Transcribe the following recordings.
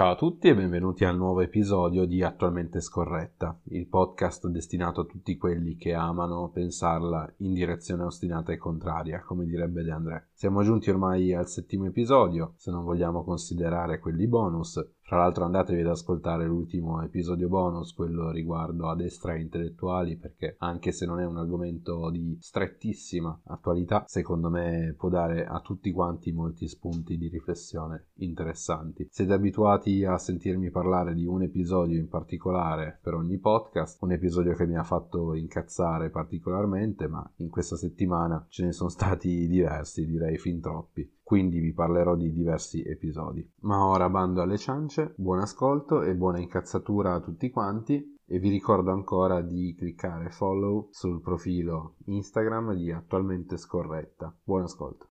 Ciao a tutti e benvenuti al nuovo episodio di Attualmente Scorretta, il podcast destinato a tutti quelli che amano pensarla in direzione ostinata e contraria, come direbbe De André. Siamo giunti ormai al settimo episodio, se non vogliamo considerare quelli bonus, tra l'altro andatevi ad ascoltare l'ultimo episodio bonus, quello riguardo a destra e intellettuali, perché anche se non è un argomento di strettissima attualità, secondo me può dare a tutti quanti molti spunti di riflessione interessanti. Siete abituati a sentirmi parlare di un episodio in particolare per ogni podcast, un episodio che mi ha fatto incazzare particolarmente, ma in questa settimana ce ne sono stati diversi, direi fin troppi quindi vi parlerò di diversi episodi. Ma ora bando alle ciance, buon ascolto e buona incazzatura a tutti quanti e vi ricordo ancora di cliccare follow sul profilo Instagram di attualmente scorretta. Buon ascolto.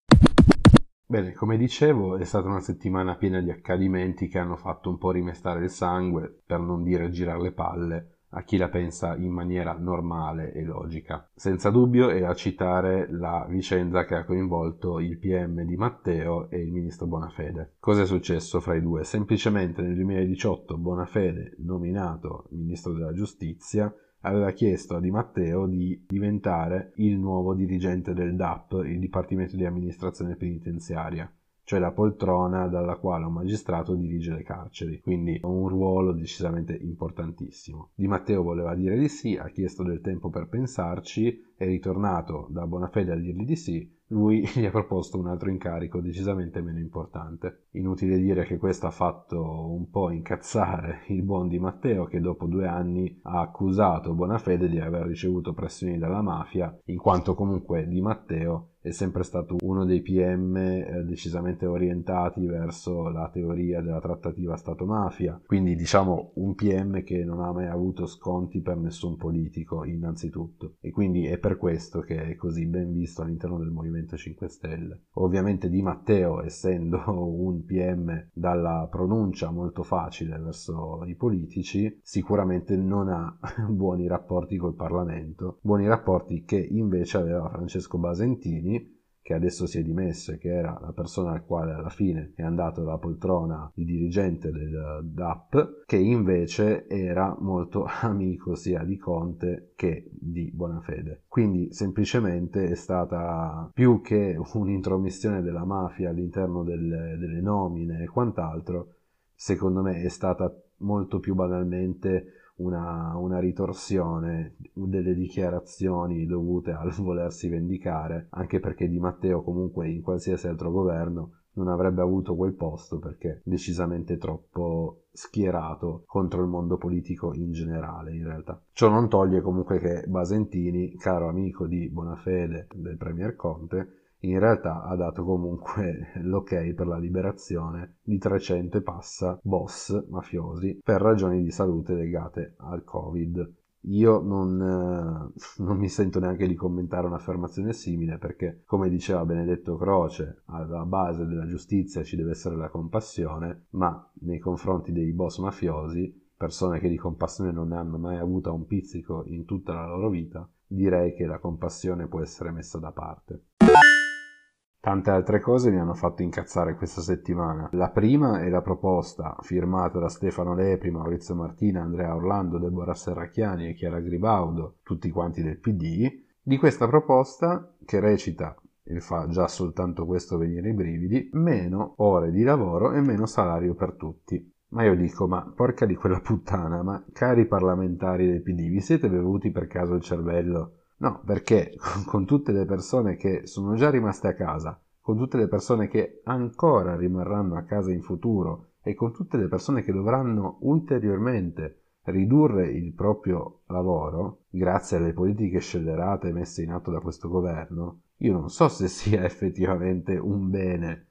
Bene, come dicevo, è stata una settimana piena di accadimenti che hanno fatto un po' rimestare il sangue, per non dire girare le palle, a chi la pensa in maniera normale e logica. Senza dubbio è a citare la vicenda che ha coinvolto il PM di Matteo e il ministro Bonafede. Cosa è successo fra i due? Semplicemente nel 2018 Bonafede, nominato ministro della giustizia, aveva chiesto a Di Matteo di diventare il nuovo dirigente del DAP, il Dipartimento di Amministrazione Penitenziaria cioè la poltrona dalla quale un magistrato dirige le carceri, quindi un ruolo decisamente importantissimo. Di Matteo voleva dire di sì, ha chiesto del tempo per pensarci, è ritornato da Bonafede a dirgli di sì, lui gli ha proposto un altro incarico decisamente meno importante. Inutile dire che questo ha fatto un po' incazzare il buon Di Matteo che dopo due anni ha accusato Bonafede di aver ricevuto pressioni dalla mafia, in quanto comunque Di Matteo è sempre stato uno dei PM eh, decisamente orientati verso la teoria della trattativa Stato-mafia, quindi diciamo un PM che non ha mai avuto sconti per nessun politico innanzitutto e quindi è per questo che è così ben visto all'interno del Movimento 5 Stelle. Ovviamente Di Matteo essendo un PM dalla pronuncia molto facile verso i politici sicuramente non ha buoni rapporti col Parlamento, buoni rapporti che invece aveva Francesco Basentini che adesso si è dimesso e che era la persona al quale alla fine è andato la poltrona di dirigente del DAP, che invece era molto amico sia di Conte che di Bonafede. Quindi semplicemente è stata più che un'intromissione della mafia all'interno delle, delle nomine e quant'altro, secondo me è stata molto più banalmente una, una, ritorsione delle dichiarazioni dovute al volersi vendicare, anche perché Di Matteo comunque in qualsiasi altro governo non avrebbe avuto quel posto perché decisamente troppo schierato contro il mondo politico in generale in realtà. Ciò non toglie comunque che Basentini, caro amico di Bonafede del Premier Conte, in realtà ha dato comunque l'ok per la liberazione di 300 e passa boss mafiosi per ragioni di salute legate al covid. Io non, eh, non, mi sento neanche di commentare un'affermazione simile perché, come diceva Benedetto Croce, alla base della giustizia ci deve essere la compassione, ma nei confronti dei boss mafiosi, persone che di compassione non ne hanno mai avuto un pizzico in tutta la loro vita, direi che la compassione può essere messa da parte. Tante altre cose mi hanno fatto incazzare questa settimana. La prima è la proposta firmata da Stefano Lepri, Maurizio Martina, Andrea Orlando, Deborah Serracchiani e Chiara Gribaudo, tutti quanti del PD, di questa proposta che recita e fa già soltanto questo venire i brividi, meno ore di lavoro e meno salario per tutti. Ma io dico, ma porca di quella puttana, ma cari parlamentari del PD, vi siete bevuti per caso il cervello No, perché con tutte le persone che sono già rimaste a casa, con tutte le persone che ancora rimarranno a casa in futuro e con tutte le persone che dovranno ulteriormente ridurre il proprio lavoro, grazie alle politiche scellerate messe in atto da questo governo, io non so se sia effettivamente un bene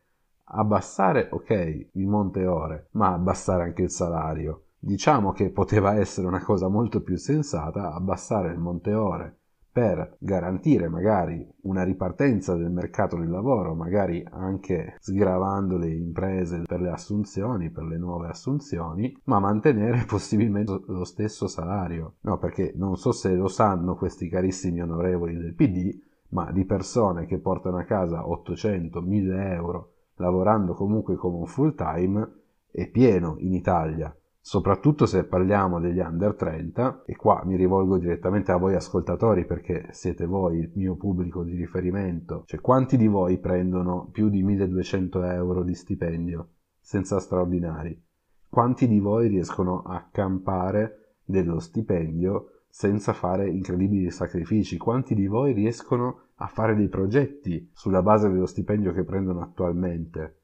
abbassare, ok, il monte ore, ma abbassare anche il salario. Diciamo che poteva essere una cosa molto più sensata abbassare il monte ore per garantire magari una ripartenza del mercato del lavoro, magari anche sgravando le imprese per le assunzioni, per le nuove assunzioni, ma mantenere possibilmente lo stesso salario. No, perché non so se lo sanno questi carissimi onorevoli del PD, ma di persone che portano a casa 800-1000 euro lavorando comunque come un full time è pieno in Italia, soprattutto se parliamo degli under 30 e qua mi rivolgo direttamente a voi ascoltatori perché siete voi il mio pubblico di riferimento, cioè quanti di voi prendono più di 1200 euro di stipendio senza straordinari? Quanti di voi riescono a campare dello stipendio senza fare incredibili sacrifici? Quanti di voi riescono a fare dei progetti sulla base dello stipendio che prendono attualmente?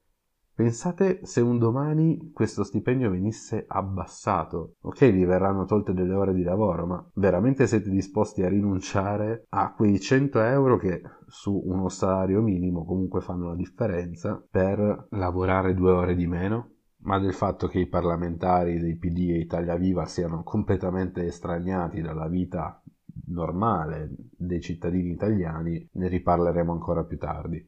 Pensate se un domani questo stipendio venisse abbassato. Ok, vi verranno tolte delle ore di lavoro, ma veramente siete disposti a rinunciare a quei 100 euro che su uno salario minimo comunque fanno la differenza per lavorare due ore di meno? Ma del fatto che i parlamentari dei PD e Italia Viva siano completamente estraniati dalla vita normale dei cittadini italiani ne riparleremo ancora più tardi.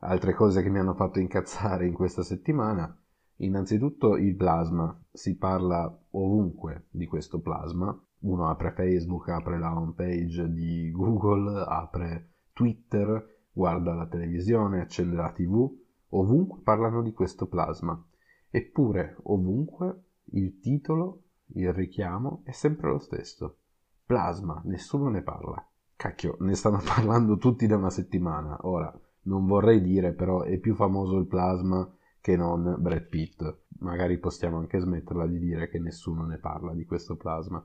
Altre cose che mi hanno fatto incazzare in questa settimana, innanzitutto il plasma, si parla ovunque di questo plasma, uno apre Facebook, apre la home page di Google, apre Twitter, guarda la televisione, accende la tv, ovunque parlano di questo plasma. Eppure ovunque il titolo, il richiamo è sempre lo stesso. Plasma, nessuno ne parla. Cacchio, ne stanno parlando tutti da una settimana. Ora, non vorrei dire però è più famoso il plasma che non Brad Pitt. Magari possiamo anche smetterla di dire che nessuno ne parla di questo plasma.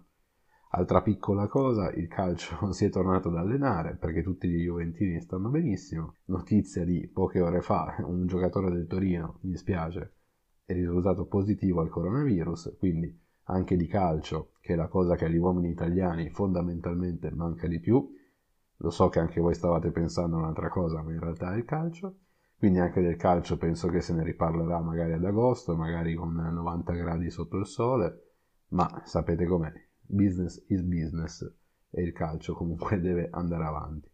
Altra piccola cosa, il calcio si è tornato ad allenare perché tutti gli Juventini stanno benissimo. Notizia di poche ore fa, un giocatore del Torino, mi spiace, è risultato positivo al coronavirus, quindi anche di calcio, che è la cosa che agli uomini italiani fondamentalmente manca di più, lo so che anche voi stavate pensando a un'altra cosa, ma in realtà è il calcio. Quindi anche del calcio penso che se ne riparlerà magari ad agosto, magari con 90 gradi sotto il sole, ma sapete com'è, business is business e il calcio comunque deve andare avanti.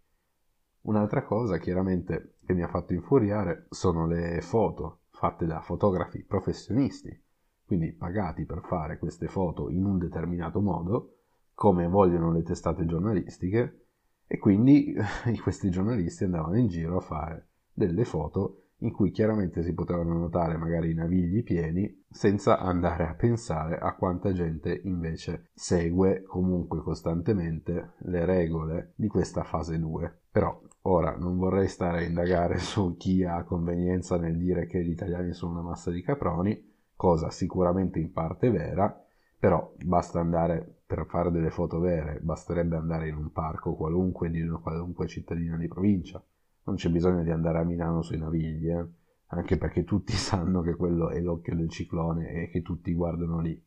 Un'altra cosa chiaramente che mi ha fatto infuriare sono le foto fatte da fotografi professionisti, quindi pagati per fare queste foto in un determinato modo, come vogliono le testate giornalistiche, e quindi questi giornalisti andavano in giro a fare delle foto in cui chiaramente si potevano notare magari i navigli pieni senza andare a pensare a quanta gente invece segue comunque costantemente le regole di questa fase 2. Però ora non vorrei stare a indagare su chi ha convenienza nel dire che gli italiani sono una massa di caproni, cosa sicuramente in parte vera, però basta andare per fare delle foto vere, basterebbe andare in un parco qualunque di una qualunque cittadina di provincia. Non c'è bisogno di andare a Milano sui Navigli, eh? anche perché tutti sanno che quello è l'occhio del ciclone e che tutti guardano lì.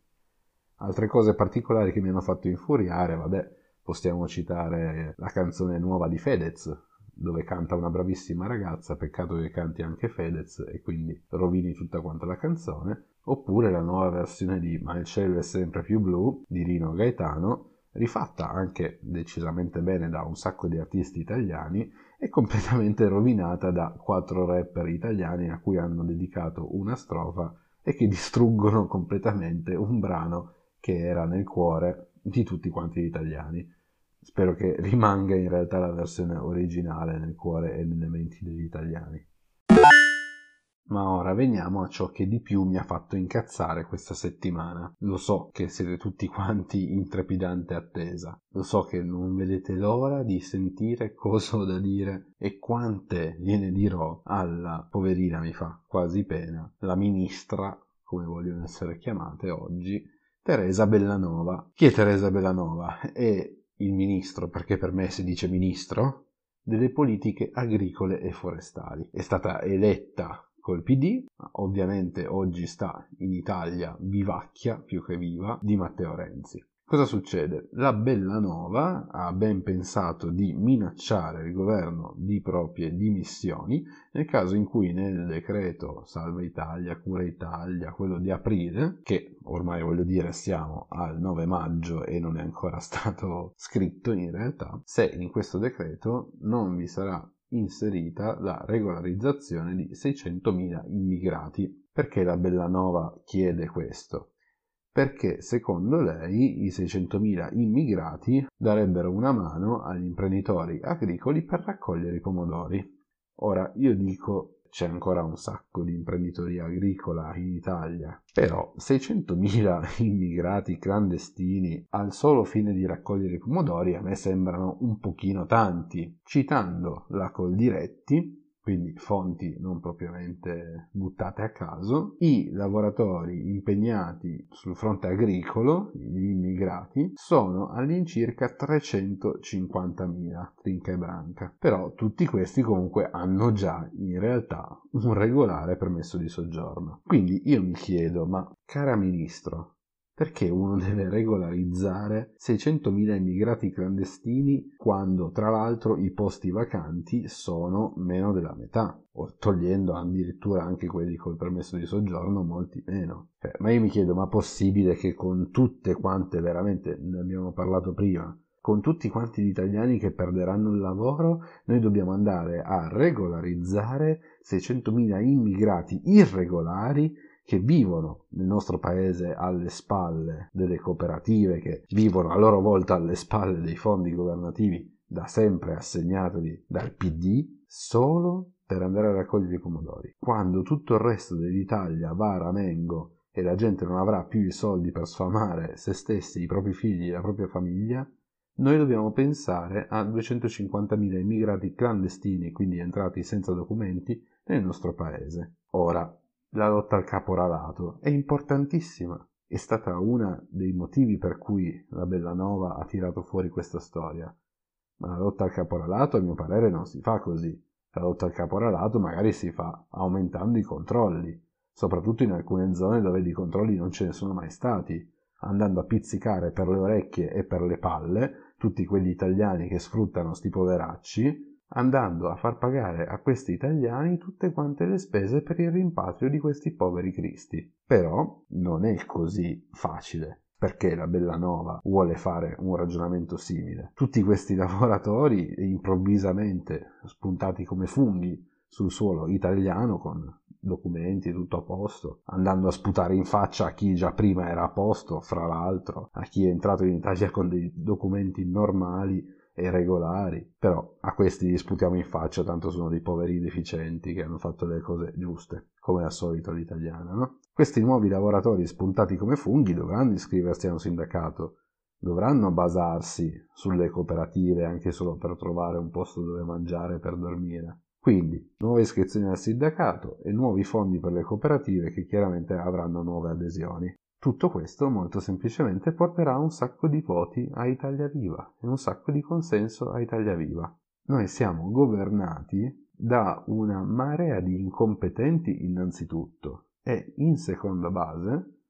Altre cose particolari che mi hanno fatto infuriare, vabbè, possiamo citare la canzone nuova di Fedez, dove canta una bravissima ragazza, peccato che canti anche Fedez e quindi rovini tutta quanta la canzone oppure la nuova versione di Ma il cielo è sempre più blu di Rino Gaetano, rifatta anche decisamente bene da un sacco di artisti italiani e completamente rovinata da quattro rapper italiani a cui hanno dedicato una strofa e che distruggono completamente un brano che era nel cuore di tutti quanti gli italiani. Spero che rimanga in realtà la versione originale nel cuore e nelle menti degli italiani. Ma ora veniamo a ciò che di più mi ha fatto incazzare questa settimana. Lo so che siete tutti quanti in trepidante attesa. Lo so che non vedete l'ora di sentire cosa ho da dire e quante gliene dirò alla poverina mi fa quasi pena, la ministra, come vogliono essere chiamate oggi, Teresa Bellanova. Chi è Teresa Bellanova? È il ministro, perché per me si dice ministro, delle politiche agricole e forestali. È stata eletta col PD, ovviamente oggi sta in Italia vivacchia più che viva di Matteo Renzi. Cosa succede? La Bellanova ha ben pensato di minacciare il governo di proprie dimissioni nel caso in cui nel decreto Salva Italia, Cura Italia, quello di aprile, che ormai voglio dire siamo al 9 maggio e non è ancora stato scritto in realtà, se in questo decreto non vi sarà inserita la regolarizzazione di 600.000 immigrati. Perché la Bellanova chiede questo? Perché secondo lei i 600.000 immigrati darebbero una mano agli imprenditori agricoli per raccogliere i pomodori. Ora io dico c'è ancora un sacco di imprenditoria agricola in Italia, però 600.000 immigrati clandestini al solo fine di raccogliere i pomodori a me sembrano un pochino tanti. Citando la Coldiretti, quindi fonti non propriamente buttate a caso, i lavoratori impegnati sul fronte agricolo, gli immigrati, sono all'incirca 350.000, trinca e branca. Però tutti questi comunque hanno già in realtà un regolare permesso di soggiorno. Quindi io mi chiedo, ma cara ministro, perché uno deve regolarizzare 600.000 immigrati clandestini quando tra l'altro i posti vacanti sono meno della metà, o togliendo addirittura anche quelli col permesso di soggiorno molti meno. Eh, ma io mi chiedo, ma possibile che con tutte quante veramente, ne abbiamo parlato prima, con tutti quanti gli italiani che perderanno il lavoro, noi dobbiamo andare a regolarizzare 600.000 immigrati irregolari che vivono nel nostro paese alle spalle delle cooperative, che vivono a loro volta alle spalle dei fondi governativi da sempre assegnati dal PD, solo per andare a raccogliere i pomodori. Quando tutto il resto dell'Italia va a ramengo e la gente non avrà più i soldi per sfamare se stessi, i propri figli e la propria famiglia, noi dobbiamo pensare a 250.000 immigrati clandestini, quindi entrati senza documenti, nel nostro paese. Ora, la lotta al caporalato è importantissima. È stata uno dei motivi per cui la Bellanova ha tirato fuori questa storia. Ma la lotta al caporalato, a mio parere, non si fa così. La lotta al caporalato magari si fa aumentando i controlli, soprattutto in alcune zone dove di controlli non ce ne sono mai stati, andando a pizzicare per le orecchie e per le palle tutti quegli italiani che sfruttano sti poveracci andando a far pagare a questi italiani tutte quante le spese per il rimpatrio di questi poveri cristi. Però non è così facile perché la Bellanova vuole fare un ragionamento simile. Tutti questi lavoratori improvvisamente spuntati come funghi sul suolo italiano con documenti tutto a posto, andando a sputare in faccia a chi già prima era a posto, fra l'altro, a chi è entrato in Italia con dei documenti normali e regolari, però a questi li sputiamo in faccia, tanto sono dei poveri deficienti che hanno fatto le cose giuste, come al solito l'italiana, no? Questi nuovi lavoratori spuntati come funghi dovranno iscriversi a un sindacato, dovranno basarsi sulle cooperative anche solo per trovare un posto dove mangiare per dormire. Quindi, nuove iscrizioni al sindacato e nuovi fondi per le cooperative che chiaramente avranno nuove adesioni. Tutto questo molto semplicemente porterà un sacco di voti a Italia Viva e un sacco di consenso a Italia Viva. Noi siamo governati da una marea di incompetenti innanzitutto e in seconda base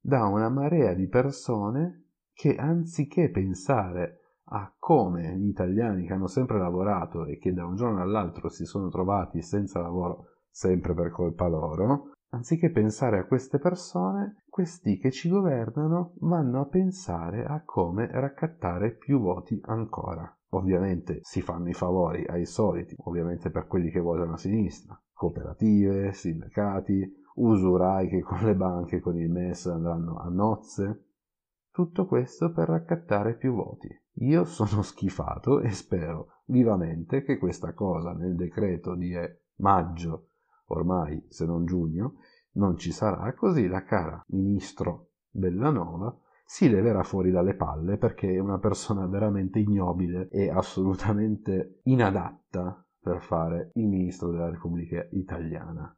da una marea di persone che anziché pensare a come gli italiani che hanno sempre lavorato e che da un giorno all'altro si sono trovati senza lavoro sempre per colpa loro, Anziché pensare a queste persone, questi che ci governano vanno a pensare a come raccattare più voti ancora. Ovviamente si fanno i favori ai soliti, ovviamente per quelli che votano a sinistra, cooperative, sindacati, usurai che con le banche, con il MES andranno a nozze. Tutto questo per raccattare più voti. Io sono schifato e spero vivamente che questa cosa nel decreto di maggio ormai se non giugno, non ci sarà, così la cara ministro Bellanova si leverà fuori dalle palle perché è una persona veramente ignobile e assolutamente inadatta per fare il ministro della Repubblica Italiana.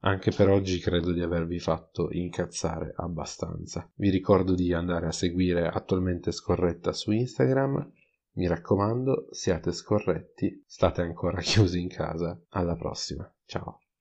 Anche per oggi credo di avervi fatto incazzare abbastanza. Vi ricordo di andare a seguire attualmente scorretta su Instagram. Mi raccomando, siate scorretti, state ancora chiusi in casa. Alla prossima. Ciao.